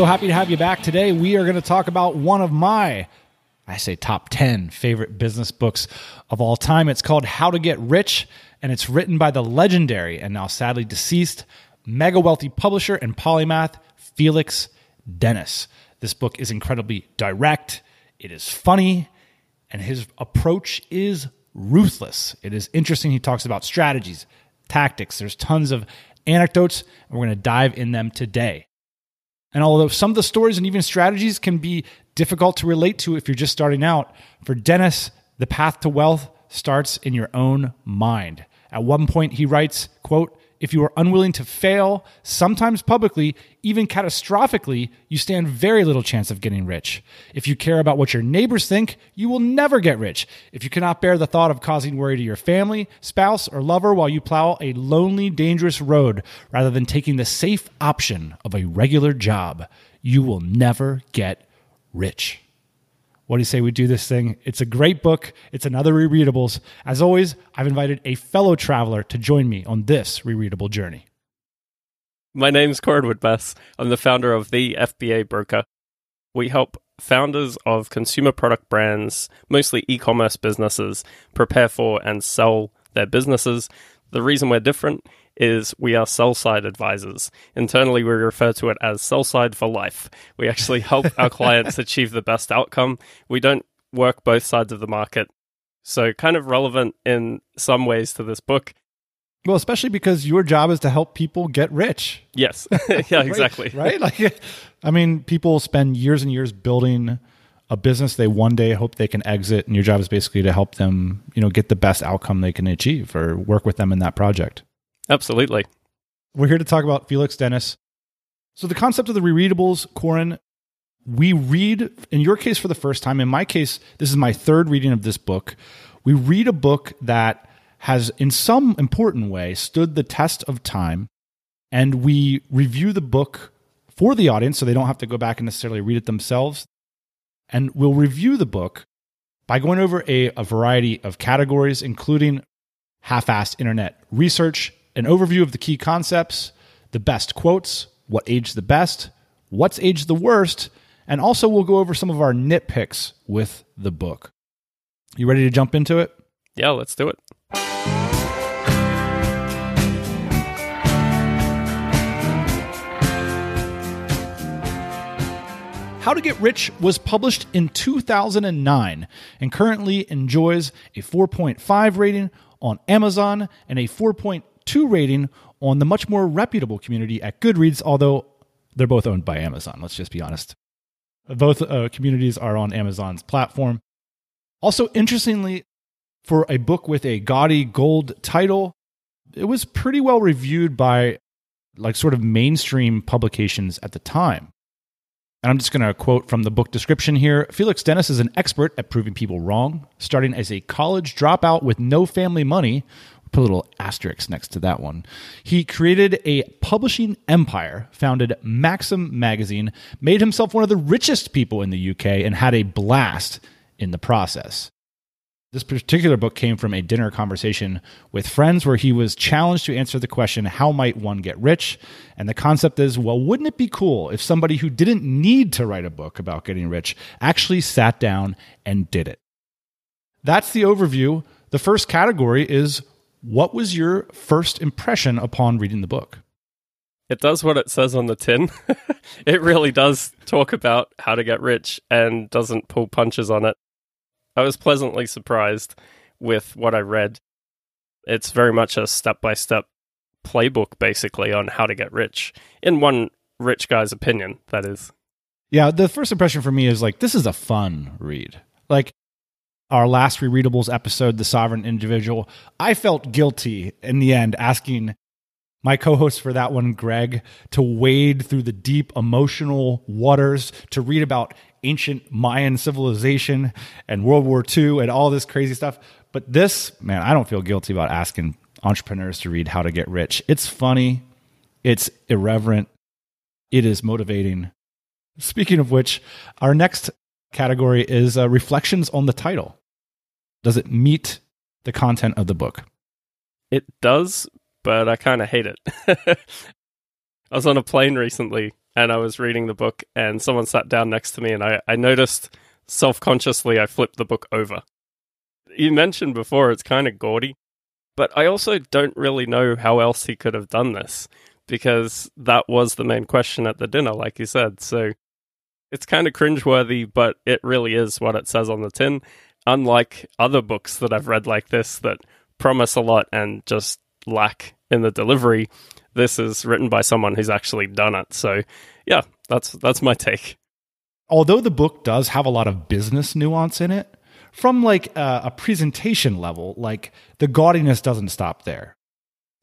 So happy to have you back today. We are going to talk about one of my, I say top 10 favorite business books of all time. It's called How to Get Rich, and it's written by the legendary and now sadly deceased mega wealthy publisher and polymath Felix Dennis. This book is incredibly direct, it is funny, and his approach is ruthless. It is interesting. He talks about strategies, tactics. There's tons of anecdotes, and we're going to dive in them today. And although some of the stories and even strategies can be difficult to relate to if you're just starting out, for Dennis, the path to wealth starts in your own mind. At one point he writes, quote, if you are unwilling to fail, sometimes publicly, even catastrophically, you stand very little chance of getting rich. If you care about what your neighbors think, you will never get rich. If you cannot bear the thought of causing worry to your family, spouse, or lover while you plow a lonely, dangerous road rather than taking the safe option of a regular job, you will never get rich. What do you say we do this thing? It's a great book. It's another rereadables. As always, I've invited a fellow traveler to join me on this rereadable journey. My name's Corwin Bess. I'm the founder of the FBA Broker. We help founders of consumer product brands, mostly e commerce businesses, prepare for and sell their businesses. The reason we're different is we are sell side advisors. Internally, we refer to it as sell side for life. We actually help our clients achieve the best outcome. We don't work both sides of the market. So, kind of relevant in some ways to this book. Well, especially because your job is to help people get rich. Yes. yeah, exactly. right? right? Like, I mean, people spend years and years building a business they one day hope they can exit and your job is basically to help them you know get the best outcome they can achieve or work with them in that project Absolutely. We're here to talk about Felix Dennis. So, the concept of the rereadables, Corin, we read, in your case, for the first time. In my case, this is my third reading of this book. We read a book that has, in some important way, stood the test of time. And we review the book for the audience so they don't have to go back and necessarily read it themselves. And we'll review the book by going over a, a variety of categories, including half assed internet research, an overview of the key concepts, the best quotes, what aged the best, what's aged the worst, and also we'll go over some of our nitpicks with the book. You ready to jump into it? Yeah, let's do it. How to Get Rich was published in 2009 and currently enjoys a 4.5 rating on Amazon and a 4.2 2 rating on the much more reputable community at Goodreads, although they're both owned by Amazon, let's just be honest. Both uh, communities are on Amazon's platform. Also, interestingly, for a book with a gaudy gold title, it was pretty well reviewed by like sort of mainstream publications at the time. And I'm just going to quote from the book description here Felix Dennis is an expert at proving people wrong. Starting as a college dropout with no family money, put a little asterisk next to that one. He created a publishing empire, founded Maxim magazine, made himself one of the richest people in the UK, and had a blast in the process. This particular book came from a dinner conversation with friends where he was challenged to answer the question, How might one get rich? And the concept is, well, wouldn't it be cool if somebody who didn't need to write a book about getting rich actually sat down and did it? That's the overview. The first category is what was your first impression upon reading the book? It does what it says on the tin. it really does talk about how to get rich and doesn't pull punches on it. I was pleasantly surprised with what I read. It's very much a step by step playbook, basically, on how to get rich, in one rich guy's opinion, that is. Yeah, the first impression for me is like, this is a fun read. Like, our last rereadables episode, The Sovereign Individual, I felt guilty in the end asking my co host for that one, Greg, to wade through the deep emotional waters to read about ancient Mayan civilization and World War II and all this crazy stuff. But this, man, I don't feel guilty about asking entrepreneurs to read How to Get Rich. It's funny, it's irreverent, it is motivating. Speaking of which, our next category is uh, reflections on the title. Does it meet the content of the book? It does, but I kind of hate it. I was on a plane recently and I was reading the book, and someone sat down next to me, and I, I noticed self consciously I flipped the book over. You mentioned before it's kind of gaudy, but I also don't really know how else he could have done this because that was the main question at the dinner, like you said. So it's kind of cringeworthy, but it really is what it says on the tin. Unlike other books that I've read like this that promise a lot and just lack in the delivery, this is written by someone who's actually done it. So, yeah, that's that's my take. Although the book does have a lot of business nuance in it, from like a, a presentation level, like the gaudiness doesn't stop there.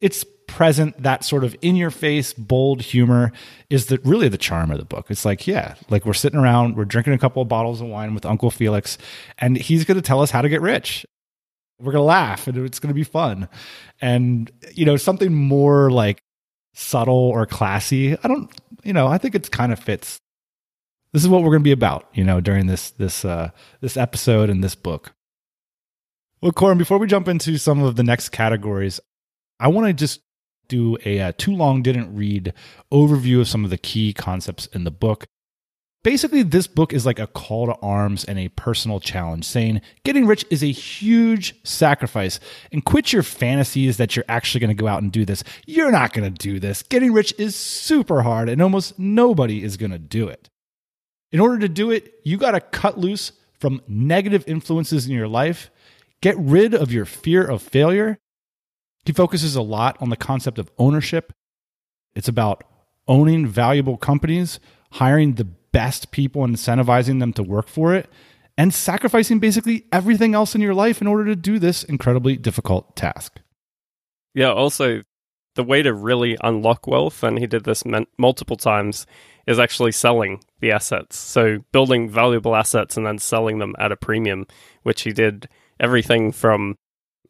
It's present that sort of in your face bold humor is the really the charm of the book. It's like yeah like we're sitting around we're drinking a couple of bottles of wine with uncle felix and he's going to tell us how to get rich. We're going to laugh and it's going to be fun. And you know something more like subtle or classy i don't you know i think it's kind of fits. This is what we're going to be about you know during this this uh this episode and this book. Well corin before we jump into some of the next categories i want to just do a uh, too long didn't read overview of some of the key concepts in the book. Basically, this book is like a call to arms and a personal challenge saying getting rich is a huge sacrifice and quit your fantasies that you're actually going to go out and do this. You're not going to do this. Getting rich is super hard and almost nobody is going to do it. In order to do it, you got to cut loose from negative influences in your life, get rid of your fear of failure, he focuses a lot on the concept of ownership. It's about owning valuable companies, hiring the best people incentivizing them to work for it, and sacrificing basically everything else in your life in order to do this incredibly difficult task. Yeah, also, the way to really unlock wealth, and he did this multiple times, is actually selling the assets. So, building valuable assets and then selling them at a premium, which he did everything from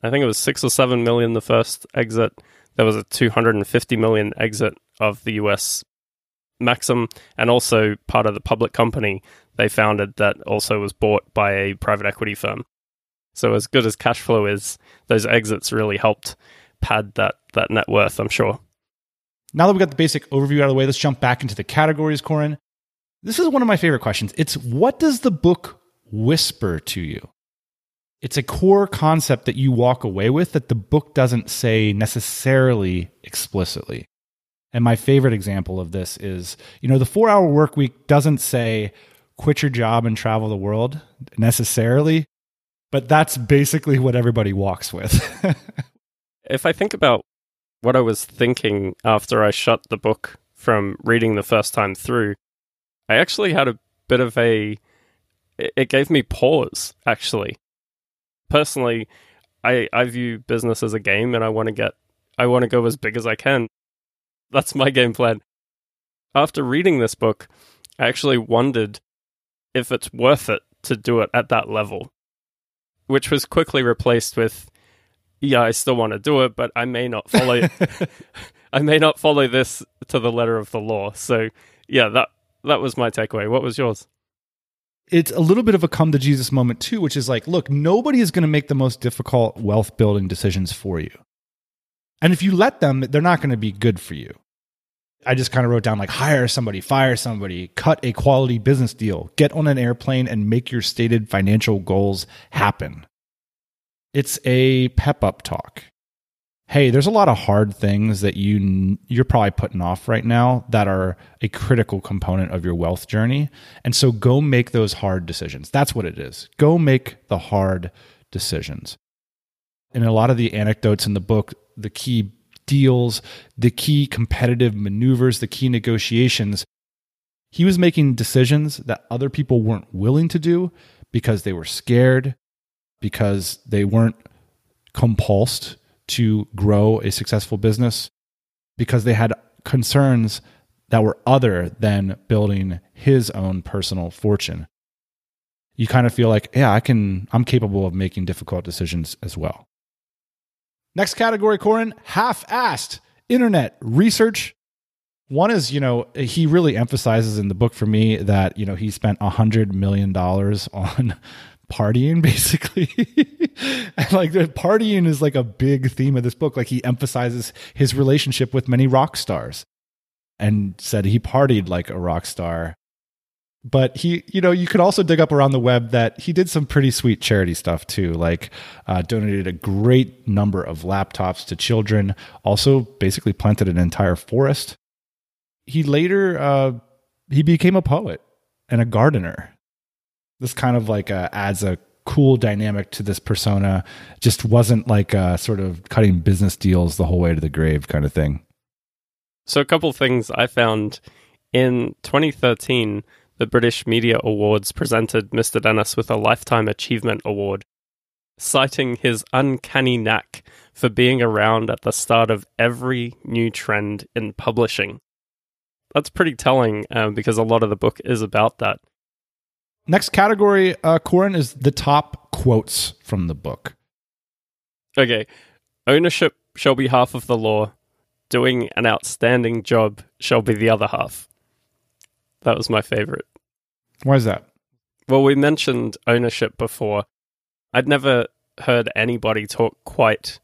I think it was six or seven million the first exit. There was a 250 million exit of the US Maxim, and also part of the public company they founded that also was bought by a private equity firm. So as good as cash flow is, those exits really helped pad that that net worth, I'm sure. Now that we've got the basic overview out of the way, let's jump back into the categories, Corin. This is one of my favorite questions. It's what does the book whisper to you? It's a core concept that you walk away with that the book doesn't say necessarily explicitly. And my favorite example of this is, you know, the four hour work week doesn't say quit your job and travel the world necessarily, but that's basically what everybody walks with. if I think about what I was thinking after I shut the book from reading the first time through, I actually had a bit of a. It gave me pause, actually personally, I I view business as a game, and I want to get I want to go as big as I can. That's my game plan. After reading this book, I actually wondered if it's worth it to do it at that level, which was quickly replaced with, "Yeah, I still want to do it, but I may not follow. I may not follow this to the letter of the law." So, yeah, that that was my takeaway. What was yours? It's a little bit of a come to Jesus moment too, which is like, look, nobody is going to make the most difficult wealth building decisions for you. And if you let them, they're not going to be good for you. I just kind of wrote down like hire somebody, fire somebody, cut a quality business deal, get on an airplane and make your stated financial goals happen. It's a pep up talk hey, there's a lot of hard things that you you're probably putting off right now that are a critical component of your wealth journey. And so go make those hard decisions. That's what it is. Go make the hard decisions. in a lot of the anecdotes in the book, the key deals, the key competitive maneuvers, the key negotiations, he was making decisions that other people weren't willing to do because they were scared, because they weren't compulsed to grow a successful business. because they had concerns that were other than building his own personal fortune. You kind of feel like, yeah, I can, I'm capable of making difficult decisions as well. Next category, Corin, half assed internet research. One is, you know, he really emphasizes in the book for me that, you know, he spent a hundred million dollars on partying basically. and like the partying is like a big theme of this book. Like he emphasizes his relationship with many rock stars and said he partied like a rock star. But he, you know, you could also dig up around the web that he did some pretty sweet charity stuff too, like uh, donated a great number of laptops to children, also basically planted an entire forest. He later, uh, he became a poet and a gardener. This kind of like uh, adds a cool dynamic to this persona. Just wasn't like uh, sort of cutting business deals the whole way to the grave kind of thing. So, a couple things I found in 2013, the British Media Awards presented Mr. Dennis with a Lifetime Achievement Award, citing his uncanny knack for being around at the start of every new trend in publishing. That's pretty telling um, because a lot of the book is about that. Next category, uh, Corin, is the top quotes from the book. Okay. Ownership shall be half of the law, doing an outstanding job shall be the other half. That was my favorite. Why is that? Well, we mentioned ownership before. I'd never heard anybody talk quite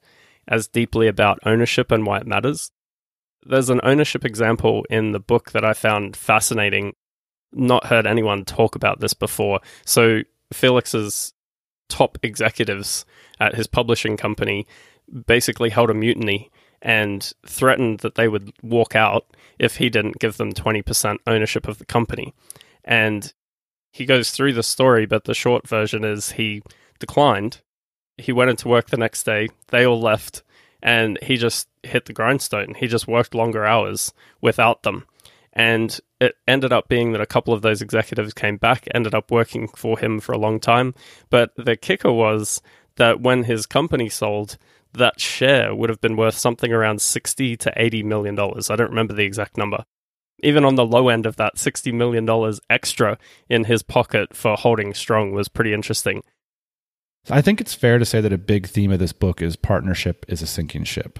as deeply about ownership and why it matters. There's an ownership example in the book that I found fascinating. Not heard anyone talk about this before. So, Felix's top executives at his publishing company basically held a mutiny and threatened that they would walk out if he didn't give them 20% ownership of the company. And he goes through the story, but the short version is he declined. He went into work the next day, they all left, and he just hit the grindstone. He just worked longer hours without them. And it ended up being that a couple of those executives came back, ended up working for him for a long time. But the kicker was that when his company sold, that share would have been worth something around 60 to 80 million dollars. I don't remember the exact number. Even on the low end of that, 60 million dollars extra in his pocket for holding strong was pretty interesting. I think it's fair to say that a big theme of this book is partnership is a sinking ship.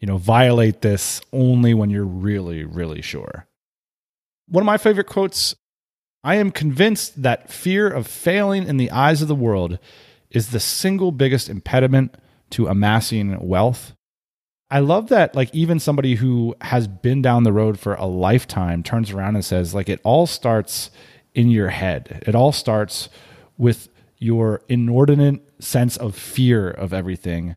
You know, violate this only when you're really, really sure. One of my favorite quotes I am convinced that fear of failing in the eyes of the world is the single biggest impediment to amassing wealth. I love that, like, even somebody who has been down the road for a lifetime turns around and says, like, it all starts in your head. It all starts with your inordinate sense of fear of everything.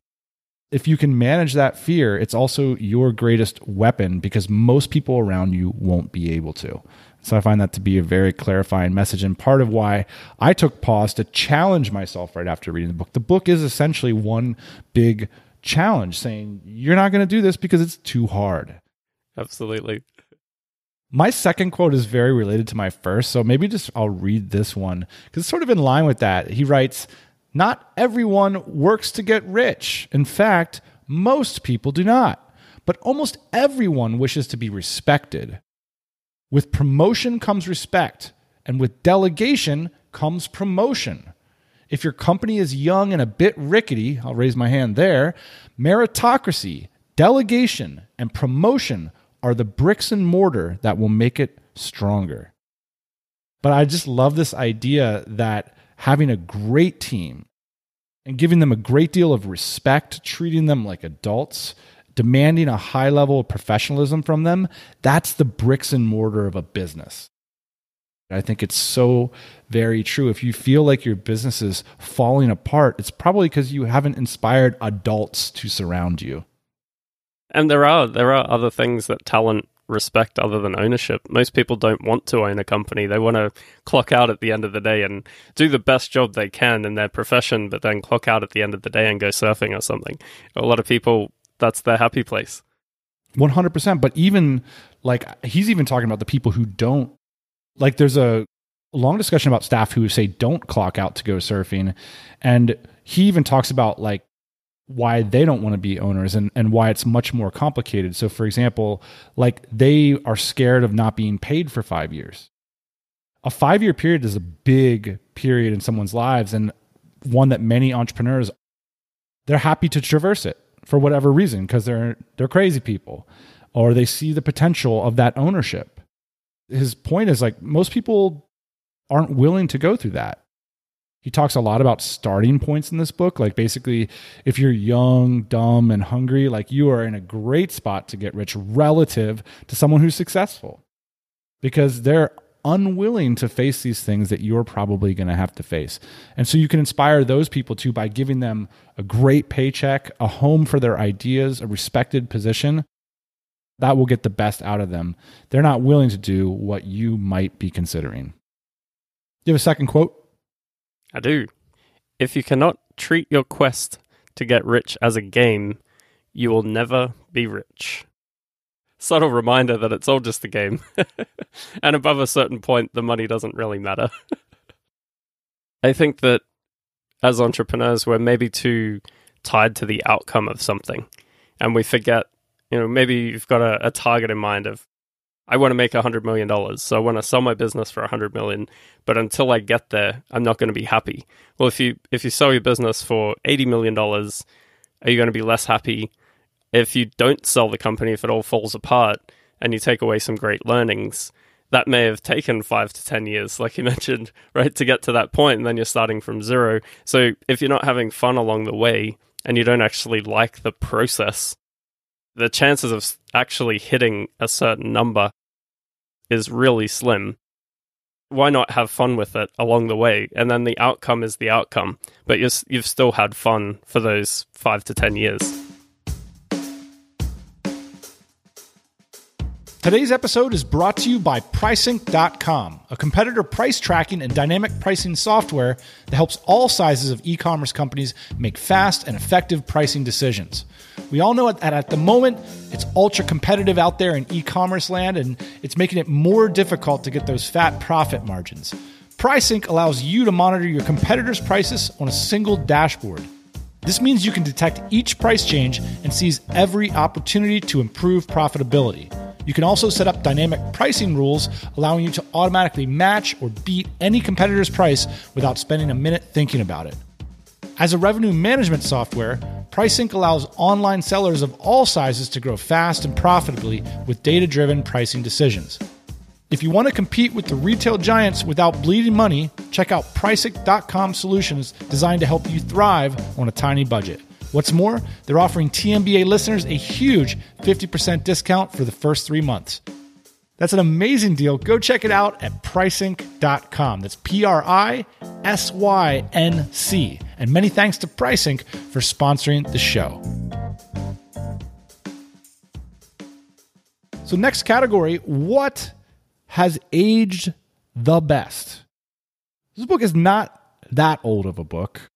If you can manage that fear, it's also your greatest weapon because most people around you won't be able to. So I find that to be a very clarifying message and part of why I took pause to challenge myself right after reading the book. The book is essentially one big challenge saying, you're not going to do this because it's too hard. Absolutely. My second quote is very related to my first, so maybe just I'll read this one because it's sort of in line with that. He writes, Not everyone works to get rich. In fact, most people do not. But almost everyone wishes to be respected. With promotion comes respect, and with delegation comes promotion. If your company is young and a bit rickety, I'll raise my hand there, meritocracy, delegation, and promotion are the bricks and mortar that will make it stronger. But I just love this idea that having a great team and giving them a great deal of respect, treating them like adults, demanding a high level of professionalism from them, that's the bricks and mortar of a business. I think it's so very true. If you feel like your business is falling apart, it's probably because you haven't inspired adults to surround you. And there are there are other things that talent respect other than ownership. Most people don't want to own a company. They want to clock out at the end of the day and do the best job they can in their profession, but then clock out at the end of the day and go surfing or something. A lot of people that's their happy place. 100%. But even like he's even talking about the people who don't, like, there's a long discussion about staff who say don't clock out to go surfing. And he even talks about like why they don't want to be owners and, and why it's much more complicated. So, for example, like they are scared of not being paid for five years. A five year period is a big period in someone's lives and one that many entrepreneurs they're happy to traverse it for whatever reason because they're they're crazy people or they see the potential of that ownership. His point is like most people aren't willing to go through that. He talks a lot about starting points in this book. Like basically, if you're young, dumb, and hungry, like you are in a great spot to get rich relative to someone who's successful because they're unwilling to face these things that you're probably going to have to face. And so you can inspire those people too by giving them a great paycheck, a home for their ideas, a respected position. That will get the best out of them. They're not willing to do what you might be considering. You have a second quote? I do. If you cannot treat your quest to get rich as a game, you will never be rich. Subtle reminder that it's all just a game. and above a certain point, the money doesn't really matter. I think that as entrepreneurs, we're maybe too tied to the outcome of something. And we forget, you know, maybe you've got a, a target in mind of I want to make a hundred million dollars, so I want to sell my business for a hundred million. But until I get there, I'm not going to be happy. Well, if you if you sell your business for eighty million dollars, are you going to be less happy? If you don't sell the company, if it all falls apart, and you take away some great learnings, that may have taken five to ten years, like you mentioned, right, to get to that point, and then you're starting from zero. So if you're not having fun along the way, and you don't actually like the process, the chances of actually hitting a certain number is really slim. Why not have fun with it along the way? And then the outcome is the outcome, but you you've still had fun for those five to 10 years. Today's episode is brought to you by Prisync.com, a competitor price tracking and dynamic pricing software that helps all sizes of e commerce companies make fast and effective pricing decisions. We all know that at the moment, it's ultra competitive out there in e commerce land, and it's making it more difficult to get those fat profit margins. Prisync allows you to monitor your competitors' prices on a single dashboard. This means you can detect each price change and seize every opportunity to improve profitability. You can also set up dynamic pricing rules, allowing you to automatically match or beat any competitor's price without spending a minute thinking about it. As a revenue management software, Prisync allows online sellers of all sizes to grow fast and profitably with data driven pricing decisions. If you want to compete with the retail giants without bleeding money, check out Prisync.com solutions designed to help you thrive on a tiny budget. What's more, they're offering TMBA listeners a huge 50% discount for the first three months. That's an amazing deal. Go check it out at prisync.com. That's P R I S Y N C. And many thanks to Prisync for sponsoring the show. So, next category what has aged the best? This book is not that old of a book.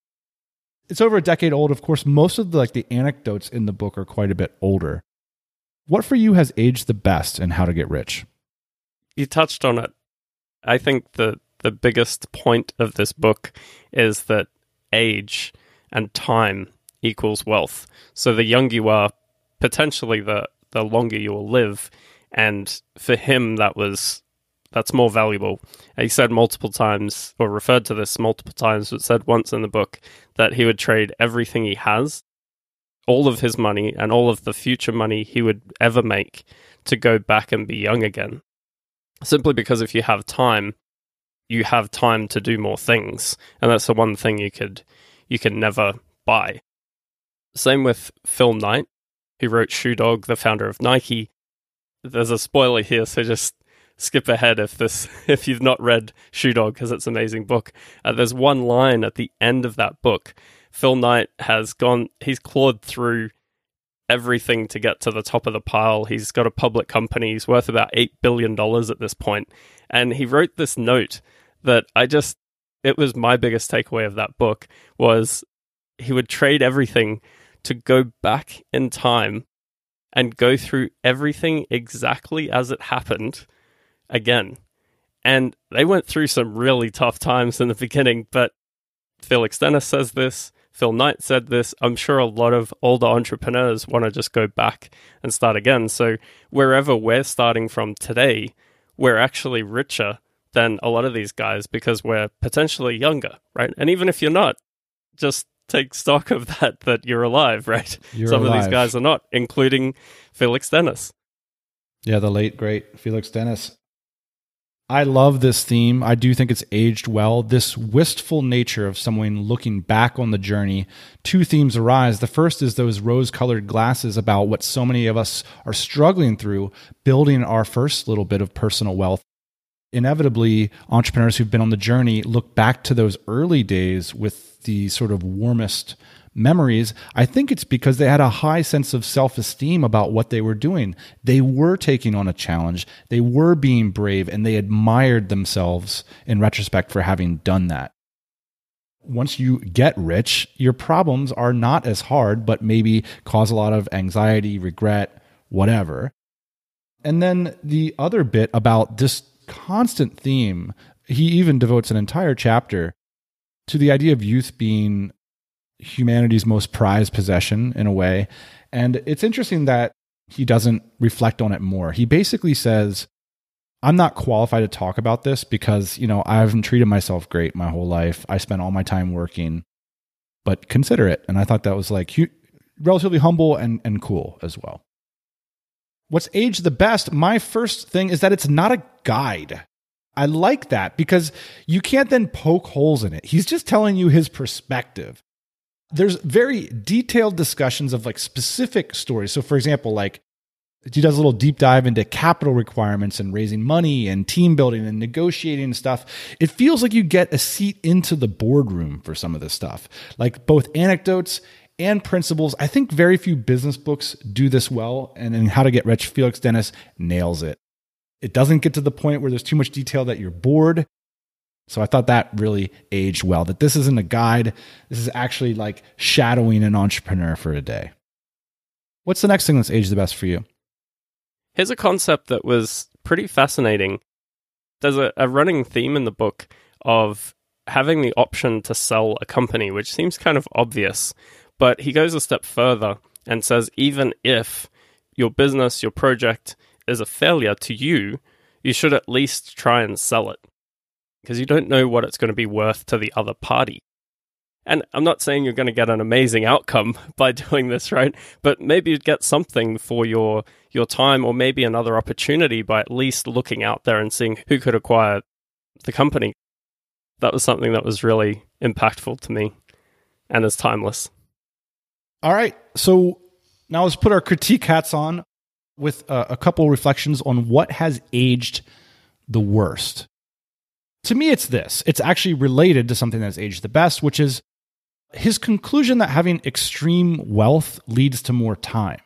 It's over a decade old. Of course, most of the like the anecdotes in the book are quite a bit older. What for you has aged the best in how to get rich? You touched on it. I think the the biggest point of this book is that age and time equals wealth. So the younger you are, potentially the the longer you will live. And for him that was that's more valuable. He said multiple times, or referred to this multiple times, but said once in the book that he would trade everything he has, all of his money, and all of the future money he would ever make to go back and be young again. Simply because if you have time, you have time to do more things, and that's the one thing you could you can never buy. Same with Phil Knight, who wrote Shoe Dog, the founder of Nike. There's a spoiler here, so just skip ahead if this if you've not read Shoe Dog because it's an amazing book. Uh, there's one line at the end of that book. Phil Knight has gone. He's clawed through everything to get to the top of the pile. He's got a public company. He's worth about eight billion dollars at this point. and he wrote this note that I just. It was my biggest takeaway of that book was he would trade everything to go back in time and go through everything exactly as it happened again. And they went through some really tough times in the beginning, but Felix Dennis says this, Phil Knight said this. I'm sure a lot of older entrepreneurs want to just go back and start again. So, wherever we're starting from today, we're actually richer than a lot of these guys because we're potentially younger, right? And even if you're not, just take stock of that that you're alive, right? You're Some of these guys are not, including Felix Dennis. Yeah, the late great Felix Dennis. I love this theme. I do think it's aged well. This wistful nature of someone looking back on the journey. Two themes arise. The first is those rose colored glasses about what so many of us are struggling through, building our first little bit of personal wealth. Inevitably, entrepreneurs who've been on the journey look back to those early days with the sort of warmest memories, I think it's because they had a high sense of self esteem about what they were doing. They were taking on a challenge, they were being brave, and they admired themselves in retrospect for having done that. Once you get rich, your problems are not as hard, but maybe cause a lot of anxiety, regret, whatever. And then the other bit about this constant theme, he even devotes an entire chapter to the idea of youth being humanity's most prized possession in a way. And it's interesting that he doesn't reflect on it more. He basically says, I'm not qualified to talk about this because, you know, I haven't treated myself great my whole life. I spent all my time working, but consider it. And I thought that was like hu- relatively humble and, and cool as well. What's aged the best? My first thing is that it's not a guide. I like that because you can't then poke holes in it. He's just telling you his perspective there's very detailed discussions of like specific stories. So, for example, like he does a little deep dive into capital requirements and raising money and team building and negotiating and stuff. It feels like you get a seat into the boardroom for some of this stuff, like both anecdotes and principles. I think very few business books do this well. And in How to Get Rich, Felix Dennis nails it. It doesn't get to the point where there's too much detail that you're bored. So I thought that really aged well. That this isn't a guide. This is actually like shadowing an entrepreneur for a day. What's the next thing that's aged the best for you? Here's a concept that was pretty fascinating. There's a, a running theme in the book of having the option to sell a company, which seems kind of obvious. But he goes a step further and says even if your business, your project is a failure to you, you should at least try and sell it because you don't know what it's going to be worth to the other party. And I'm not saying you're going to get an amazing outcome by doing this, right? But maybe you'd get something for your your time or maybe another opportunity by at least looking out there and seeing who could acquire the company. That was something that was really impactful to me and is timeless. All right. So now let's put our critique hats on with a, a couple reflections on what has aged the worst. To me, it's this. It's actually related to something that's aged the best, which is his conclusion that having extreme wealth leads to more time.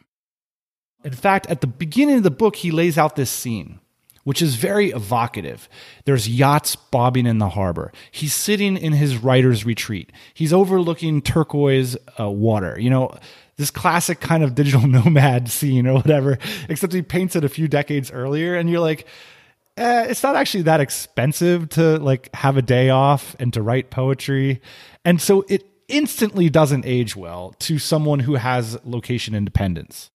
In fact, at the beginning of the book, he lays out this scene, which is very evocative. There's yachts bobbing in the harbor. He's sitting in his writer's retreat. He's overlooking turquoise uh, water. You know, this classic kind of digital nomad scene or whatever, except he paints it a few decades earlier. And you're like, eh, it's not actually that expensive to like have a day off and to write poetry. And so it instantly doesn't age well to someone who has location independence.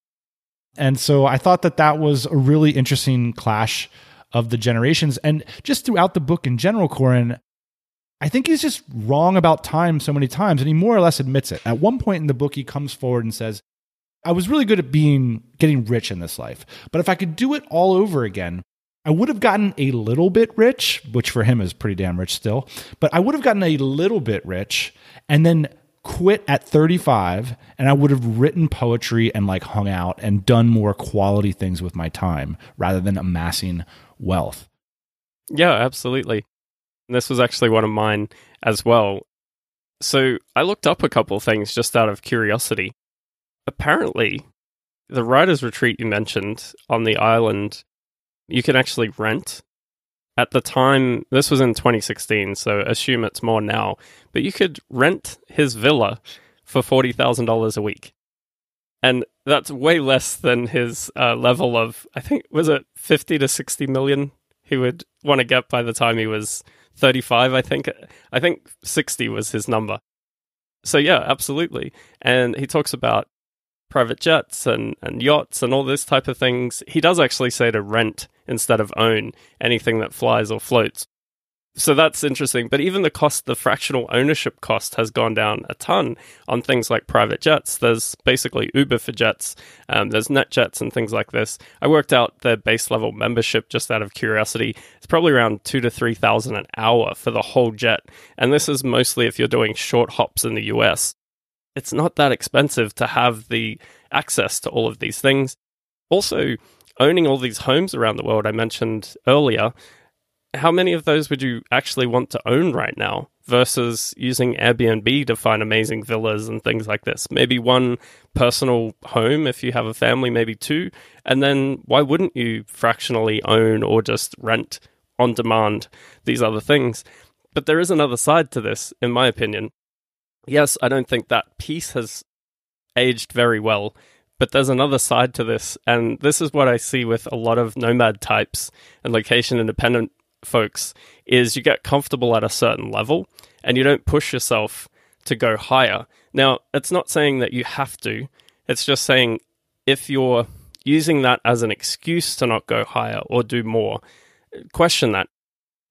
And so I thought that that was a really interesting clash of the generations. And just throughout the book in general, Corin, I think he's just wrong about time so many times. And he more or less admits it. At one point in the book, he comes forward and says, I was really good at being getting rich in this life. But if I could do it all over again, I would have gotten a little bit rich, which for him is pretty damn rich still, but I would have gotten a little bit rich and then quit at 35 and I would have written poetry and like hung out and done more quality things with my time rather than amassing wealth. Yeah, absolutely. This was actually one of mine as well. So I looked up a couple things just out of curiosity. Apparently, the writer's retreat you mentioned on the island, you can actually rent. At the time, this was in 2016, so assume it's more now, but you could rent his villa for $40,000 a week. And that's way less than his uh, level of, I think, was it 50 to 60 million he would want to get by the time he was 35, I think. I think 60 was his number. So yeah, absolutely. And he talks about private jets and, and yachts and all this type of things. He does actually say to rent instead of own anything that flies or floats. So that's interesting. But even the cost, the fractional ownership cost has gone down a ton on things like private jets. There's basically Uber for jets, um, there's NetJets and things like this. I worked out their base level membership just out of curiosity. It's probably around two to 3,000 an hour for the whole jet. And this is mostly if you're doing short hops in the US. It's not that expensive to have the access to all of these things. Also, owning all these homes around the world, I mentioned earlier, how many of those would you actually want to own right now versus using Airbnb to find amazing villas and things like this? Maybe one personal home if you have a family, maybe two. And then why wouldn't you fractionally own or just rent on demand these other things? But there is another side to this, in my opinion. Yes, I don't think that piece has aged very well. But there's another side to this, and this is what I see with a lot of nomad types and location independent folks is you get comfortable at a certain level and you don't push yourself to go higher. Now, it's not saying that you have to, it's just saying if you're using that as an excuse to not go higher or do more, question that.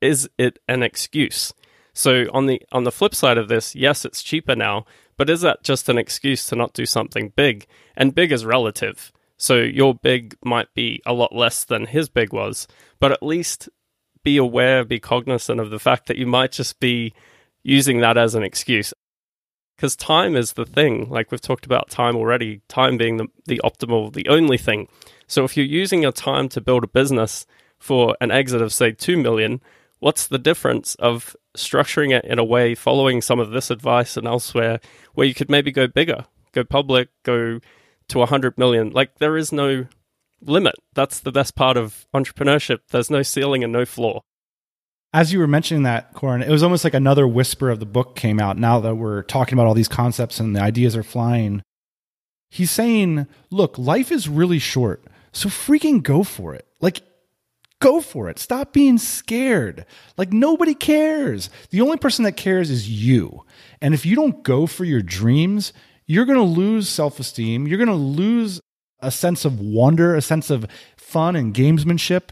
Is it an excuse? So on the on the flip side of this, yes, it's cheaper now, but is that just an excuse to not do something big? And big is relative. So your big might be a lot less than his big was, but at least be aware, be cognizant of the fact that you might just be using that as an excuse. Because time is the thing. Like we've talked about time already, time being the, the optimal, the only thing. So if you're using your time to build a business for an exit of, say, 2 million, what's the difference of structuring it in a way, following some of this advice and elsewhere, where you could maybe go bigger, go public, go to 100 million? Like there is no limit. That's the best part of entrepreneurship. There's no ceiling and no floor. As you were mentioning that, Corin, it was almost like another whisper of the book came out now that we're talking about all these concepts and the ideas are flying. He's saying, look, life is really short. So freaking go for it. Like, go for it. Stop being scared. Like, nobody cares. The only person that cares is you. And if you don't go for your dreams, you're going to lose self esteem. You're going to lose a sense of wonder, a sense of fun and gamesmanship.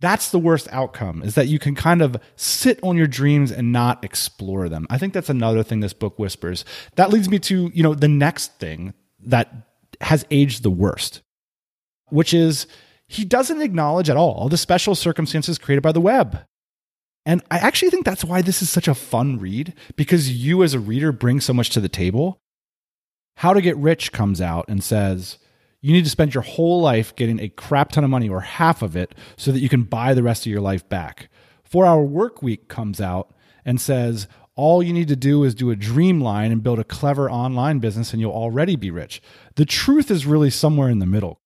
That's the worst outcome is that you can kind of sit on your dreams and not explore them. I think that's another thing this book whispers. That leads me to, you know, the next thing that has aged the worst, which is he doesn't acknowledge at all the special circumstances created by the web. And I actually think that's why this is such a fun read because you as a reader bring so much to the table. How to Get Rich comes out and says, you need to spend your whole life getting a crap ton of money or half of it so that you can buy the rest of your life back. Four Hour Work Week comes out and says all you need to do is do a dream line and build a clever online business and you'll already be rich. The truth is really somewhere in the middle.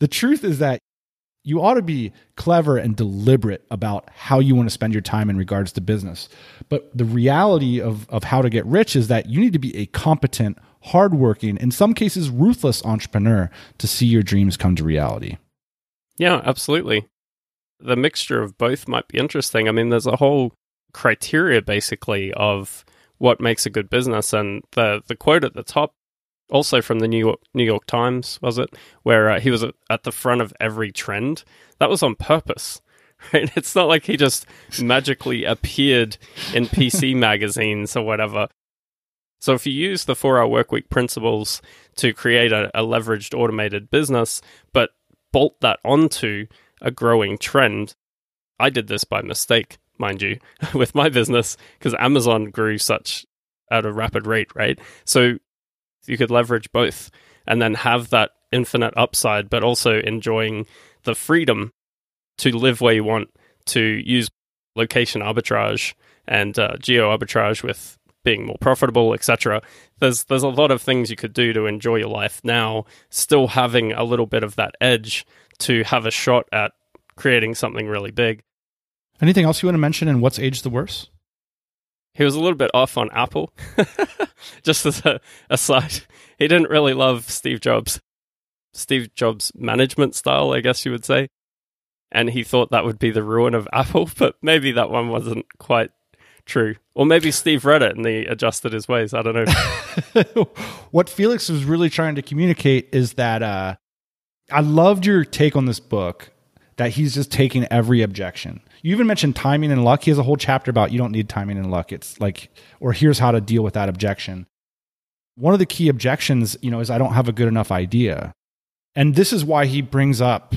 The truth is that you ought to be clever and deliberate about how you want to spend your time in regards to business. But the reality of, of how to get rich is that you need to be a competent hardworking, in some cases, ruthless entrepreneur to see your dreams come to reality. Yeah, absolutely. The mixture of both might be interesting. I mean, there's a whole criteria basically of what makes a good business, and the the quote at the top, also from the New York New York Times, was it, where uh, he was at the front of every trend. That was on purpose. Right? It's not like he just magically appeared in PC magazines or whatever. So if you use the four hour workweek principles to create a, a leveraged automated business, but bolt that onto a growing trend, I did this by mistake, mind you, with my business because Amazon grew such at a rapid rate, right? So you could leverage both and then have that infinite upside, but also enjoying the freedom to live where you want, to use location arbitrage and uh, geo arbitrage with being more profitable, etc. There's there's a lot of things you could do to enjoy your life now, still having a little bit of that edge to have a shot at creating something really big. Anything else you want to mention and what's aged the worst? He was a little bit off on Apple. Just as a aside, he didn't really love Steve Jobs. Steve Jobs' management style, I guess you would say. And he thought that would be the ruin of Apple, but maybe that one wasn't quite True. Or maybe Steve read it and he adjusted his ways. I don't know. what Felix was really trying to communicate is that uh, I loved your take on this book that he's just taking every objection. You even mentioned timing and luck. He has a whole chapter about you don't need timing and luck. It's like, or here's how to deal with that objection. One of the key objections, you know, is I don't have a good enough idea. And this is why he brings up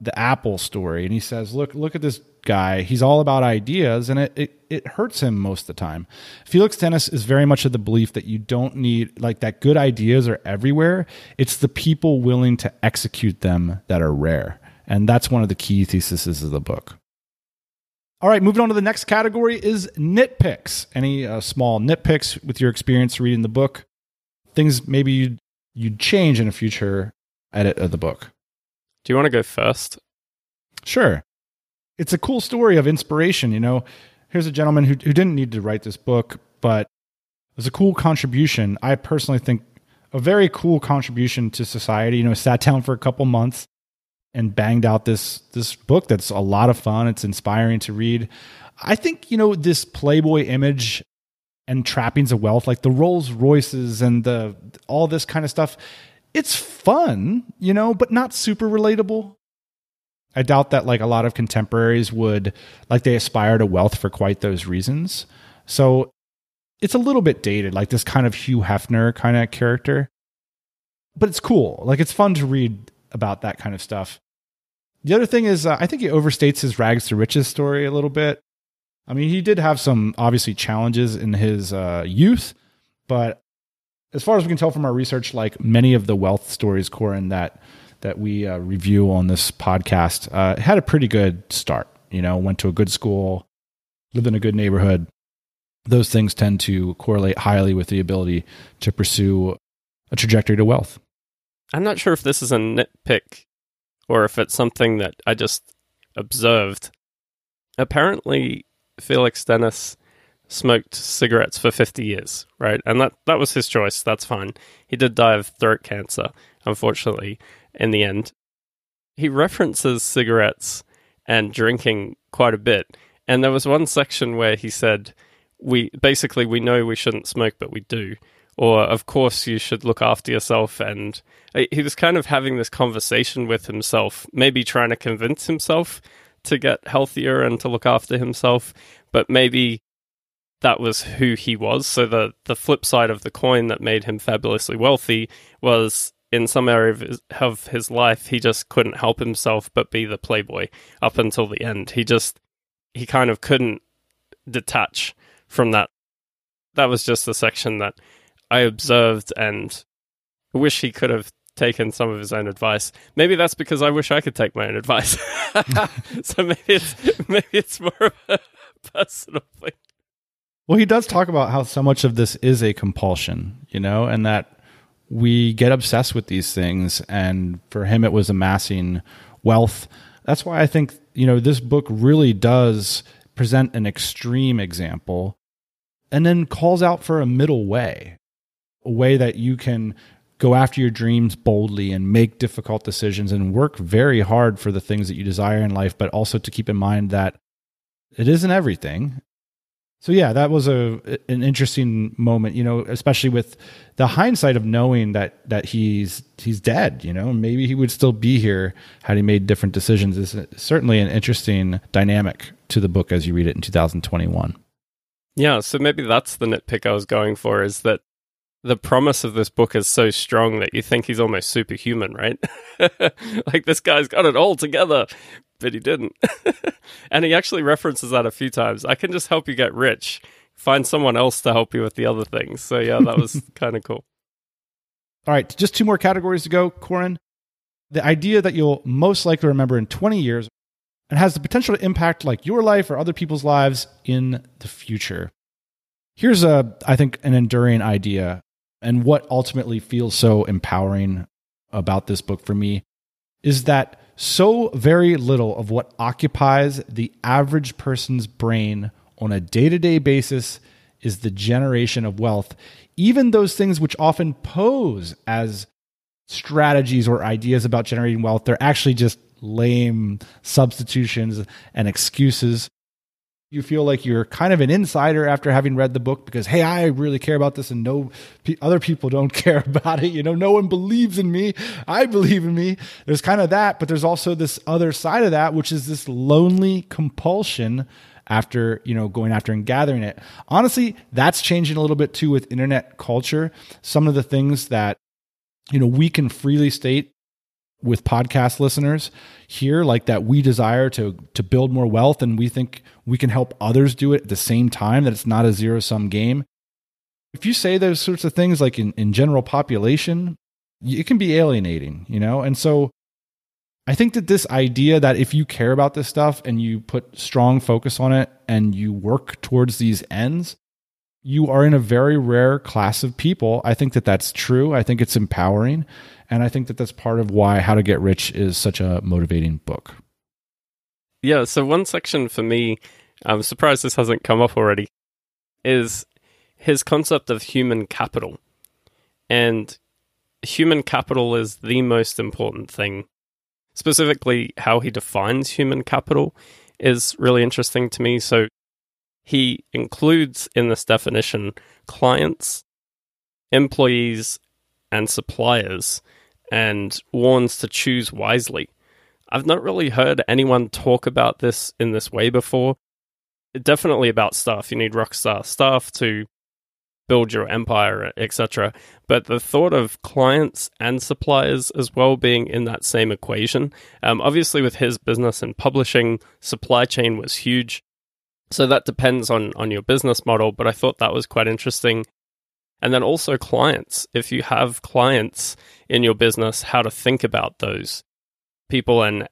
the Apple story and he says, look, look at this guy. He's all about ideas and it, it, it hurts him most of the time. Felix Dennis is very much of the belief that you don't need, like, that good ideas are everywhere. It's the people willing to execute them that are rare. And that's one of the key theses of the book. All right, moving on to the next category is nitpicks. Any uh, small nitpicks with your experience reading the book? Things maybe you'd, you'd change in a future edit of the book. Do you want to go first? Sure. It's a cool story of inspiration. You know, here's a gentleman who, who didn't need to write this book, but it was a cool contribution. I personally think a very cool contribution to society. You know, sat down for a couple months and banged out this this book that's a lot of fun. It's inspiring to read. I think you know this Playboy image and trappings of wealth, like the Rolls Royces and the all this kind of stuff it's fun, you know, but not super relatable. I doubt that like a lot of contemporaries would like they aspire to wealth for quite those reasons. So it's a little bit dated, like this kind of Hugh Hefner kind of character. But it's cool. Like it's fun to read about that kind of stuff. The other thing is, uh, I think he overstates his rags to riches story a little bit. I mean, he did have some obviously challenges in his uh, youth, but as far as we can tell from our research, like many of the wealth stories, Corin, that that we uh, review on this podcast, uh, had a pretty good start. You know, went to a good school, lived in a good neighborhood. Those things tend to correlate highly with the ability to pursue a trajectory to wealth. I'm not sure if this is a nitpick or if it's something that I just observed. Apparently, Felix Dennis smoked cigarettes for 50 years, right? And that, that was his choice. That's fine. He did die of throat cancer, unfortunately, in the end. He references cigarettes and drinking quite a bit. And there was one section where he said, we basically we know we shouldn't smoke, but we do. Or of course you should look after yourself and he was kind of having this conversation with himself, maybe trying to convince himself to get healthier and to look after himself, but maybe that was who he was. So the the flip side of the coin that made him fabulously wealthy was in some area of his, of his life he just couldn't help himself but be the playboy up until the end. He just he kind of couldn't detach from that. That was just the section that I observed and wish he could have taken some of his own advice. Maybe that's because I wish I could take my own advice. so maybe it's maybe it's more of a personal thing. Well, he does talk about how so much of this is a compulsion, you know, and that we get obsessed with these things. And for him, it was amassing wealth. That's why I think, you know, this book really does present an extreme example and then calls out for a middle way, a way that you can go after your dreams boldly and make difficult decisions and work very hard for the things that you desire in life, but also to keep in mind that it isn't everything so yeah, that was a an interesting moment, you know, especially with the hindsight of knowing that that he's he's dead, you know, maybe he would still be here had he made different decisions. Is certainly an interesting dynamic to the book as you read it in 2021. Yeah, so maybe that's the nitpick I was going for is that the promise of this book is so strong that you think he's almost superhuman, right? like this guy's got it all together, but he didn't. and he actually references that a few times. I can just help you get rich. Find someone else to help you with the other things. So yeah, that was kind of cool. All right, just two more categories to go, Corin. The idea that you'll most likely remember in 20 years and has the potential to impact like your life or other people's lives in the future. Here's a I think an enduring idea and what ultimately feels so empowering about this book for me is that so very little of what occupies the average person's brain on a day to day basis is the generation of wealth. Even those things which often pose as strategies or ideas about generating wealth, they're actually just lame substitutions and excuses. You feel like you're kind of an insider after having read the book because hey i really care about this and no other people don't care about it you know? No one believes in me. I believe in me. There's kind of that but there's also this other side of that which is this lonely compulsion after you know going after and gathering it. Honestly that's changing a little bit too with internet culture. Some of the things that you know we can freely state with podcast listeners here like that we desire to to build more wealth and we think we can help others do it at the same time that it's not a zero sum game. If you say those sorts of things like in, in general population it can be alienating you know? And so i think that this idea that if you care about this stuff and you put strong focus on it and you work towards these ends you are in a very rare class of people i think that that's true i think it's empowering and I think that that's part of why How to Get Rich is such a motivating book. Yeah, so one section for me, I'm surprised this hasn't come up already, is his concept of human capital. And human capital is the most important thing. Specifically, how he defines human capital is really interesting to me. So he includes in this definition clients, employees, and suppliers and warns to choose wisely. I've not really heard anyone talk about this in this way before. Definitely about staff. You need rockstar staff to build your empire, etc. But the thought of clients and suppliers as well being in that same equation. Um, obviously, with his business and publishing, supply chain was huge. So that depends on on your business model. But I thought that was quite interesting and then also clients. If you have clients in your business, how to think about those people and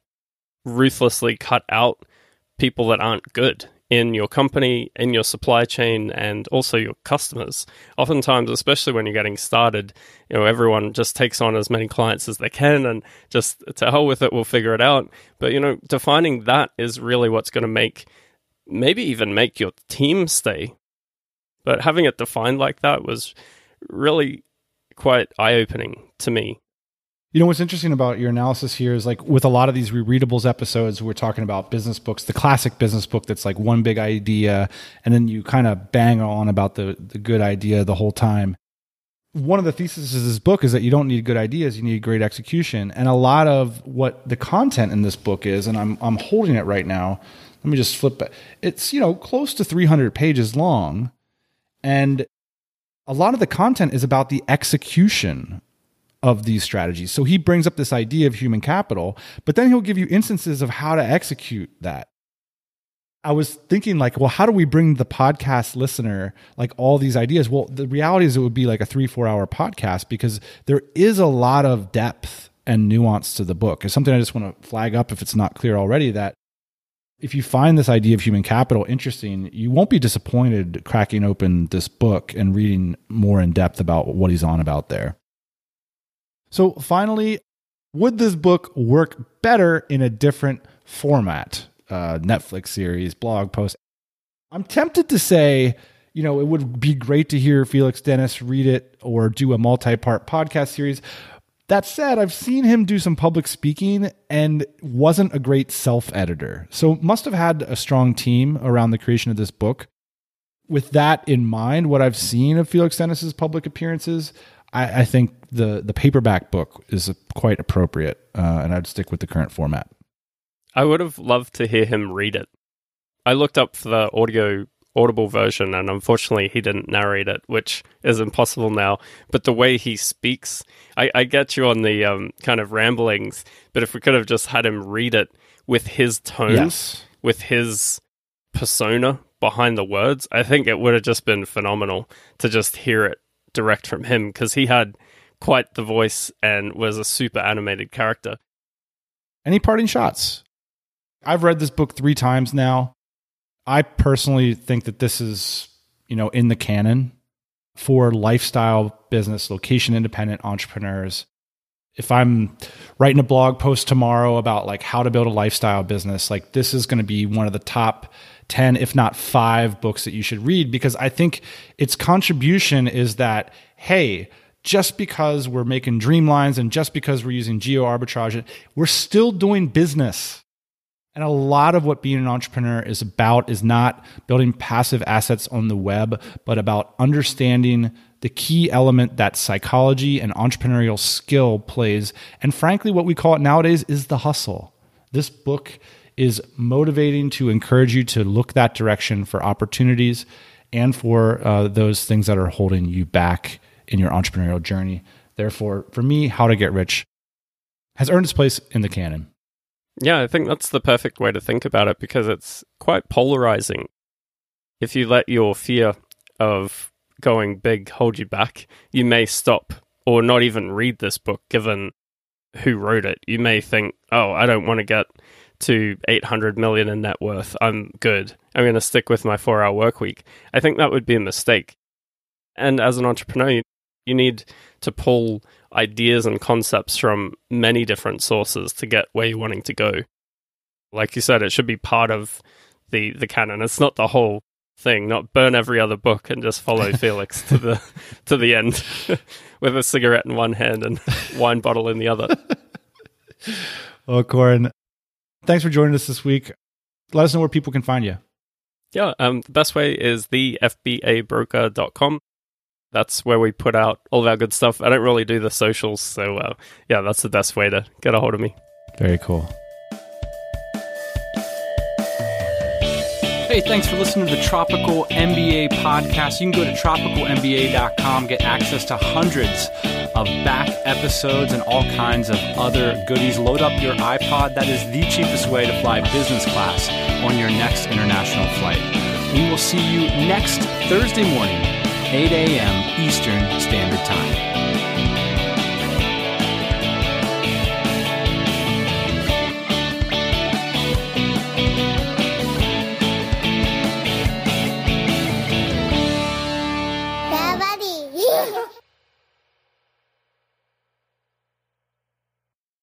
ruthlessly cut out people that aren't good in your company, in your supply chain, and also your customers. Oftentimes, especially when you're getting started, you know, everyone just takes on as many clients as they can and just to hell with it, we'll figure it out. But, you know, defining that is really what's going to make, maybe even make your team stay but having it defined like that was really quite eye opening to me. You know what's interesting about your analysis here is like with a lot of these rereadables episodes, we're talking about business books, the classic business book that's like one big idea, and then you kind of bang on about the the good idea the whole time. One of the theses of this book is that you don't need good ideas, you need great execution. And a lot of what the content in this book is, and I'm I'm holding it right now. Let me just flip it. It's, you know, close to 300 pages long and a lot of the content is about the execution of these strategies. So he brings up this idea of human capital, but then he'll give you instances of how to execute that. I was thinking like, well, how do we bring the podcast listener like all these ideas? Well, the reality is it would be like a 3-4 hour podcast because there is a lot of depth and nuance to the book. It's something I just want to flag up if it's not clear already that if you find this idea of human capital interesting, you won't be disappointed cracking open this book and reading more in depth about what he's on about there. So, finally, would this book work better in a different format? Uh, Netflix series, blog post. I'm tempted to say, you know, it would be great to hear Felix Dennis read it or do a multi part podcast series. That said, I've seen him do some public speaking and wasn't a great self editor. So, must have had a strong team around the creation of this book. With that in mind, what I've seen of Felix Dennis's public appearances, I, I think the, the paperback book is quite appropriate, uh, and I'd stick with the current format. I would have loved to hear him read it. I looked up the audio Audible version, and unfortunately, he didn't narrate it, which is impossible now. But the way he speaks, I, I get you on the um, kind of ramblings, but if we could have just had him read it with his tone, yes. with his persona behind the words, I think it would have just been phenomenal to just hear it direct from him because he had quite the voice and was a super animated character. Any parting shots? I've read this book three times now. I personally think that this is, you know, in the canon for lifestyle business, location independent entrepreneurs. If I'm writing a blog post tomorrow about like how to build a lifestyle business, like this is going to be one of the top 10, if not five books that you should read because I think its contribution is that, hey, just because we're making dreamlines and just because we're using geo arbitrage, we're still doing business And a lot of what being an entrepreneur is about is not building passive assets on the web, but about understanding the key element that psychology and entrepreneurial skill plays. And frankly, what we call it nowadays is the hustle. This book is motivating to encourage you to look that direction for opportunities and for uh, those things that are holding you back in your entrepreneurial journey. Therefore, for me, How to Get Rich has earned its place in the canon. Yeah, I think that's the perfect way to think about it because it's quite polarizing. If you let your fear of going big hold you back, you may stop or not even read this book given who wrote it. You may think, oh, I don't want to get to 800 million in net worth. I'm good. I'm going to stick with my four hour work week. I think that would be a mistake. And as an entrepreneur, you need to pull ideas and concepts from many different sources to get where you're wanting to go. Like you said, it should be part of the the canon. It's not the whole thing. Not burn every other book and just follow Felix to the to the end with a cigarette in one hand and wine bottle in the other. Well, Corin, thanks for joining us this week. Let us know where people can find you. Yeah, um, the best way is the fbabroker.com that's where we put out all of our good stuff. I don't really do the socials, so uh, yeah, that's the best way to get a hold of me. Very cool. Hey, thanks for listening to the Tropical MBA podcast. You can go to tropicalmba.com, get access to hundreds of back episodes and all kinds of other goodies. Load up your iPod. That is the cheapest way to fly business class on your next international flight. We will see you next Thursday morning 8 a.m. Eastern Standard Time.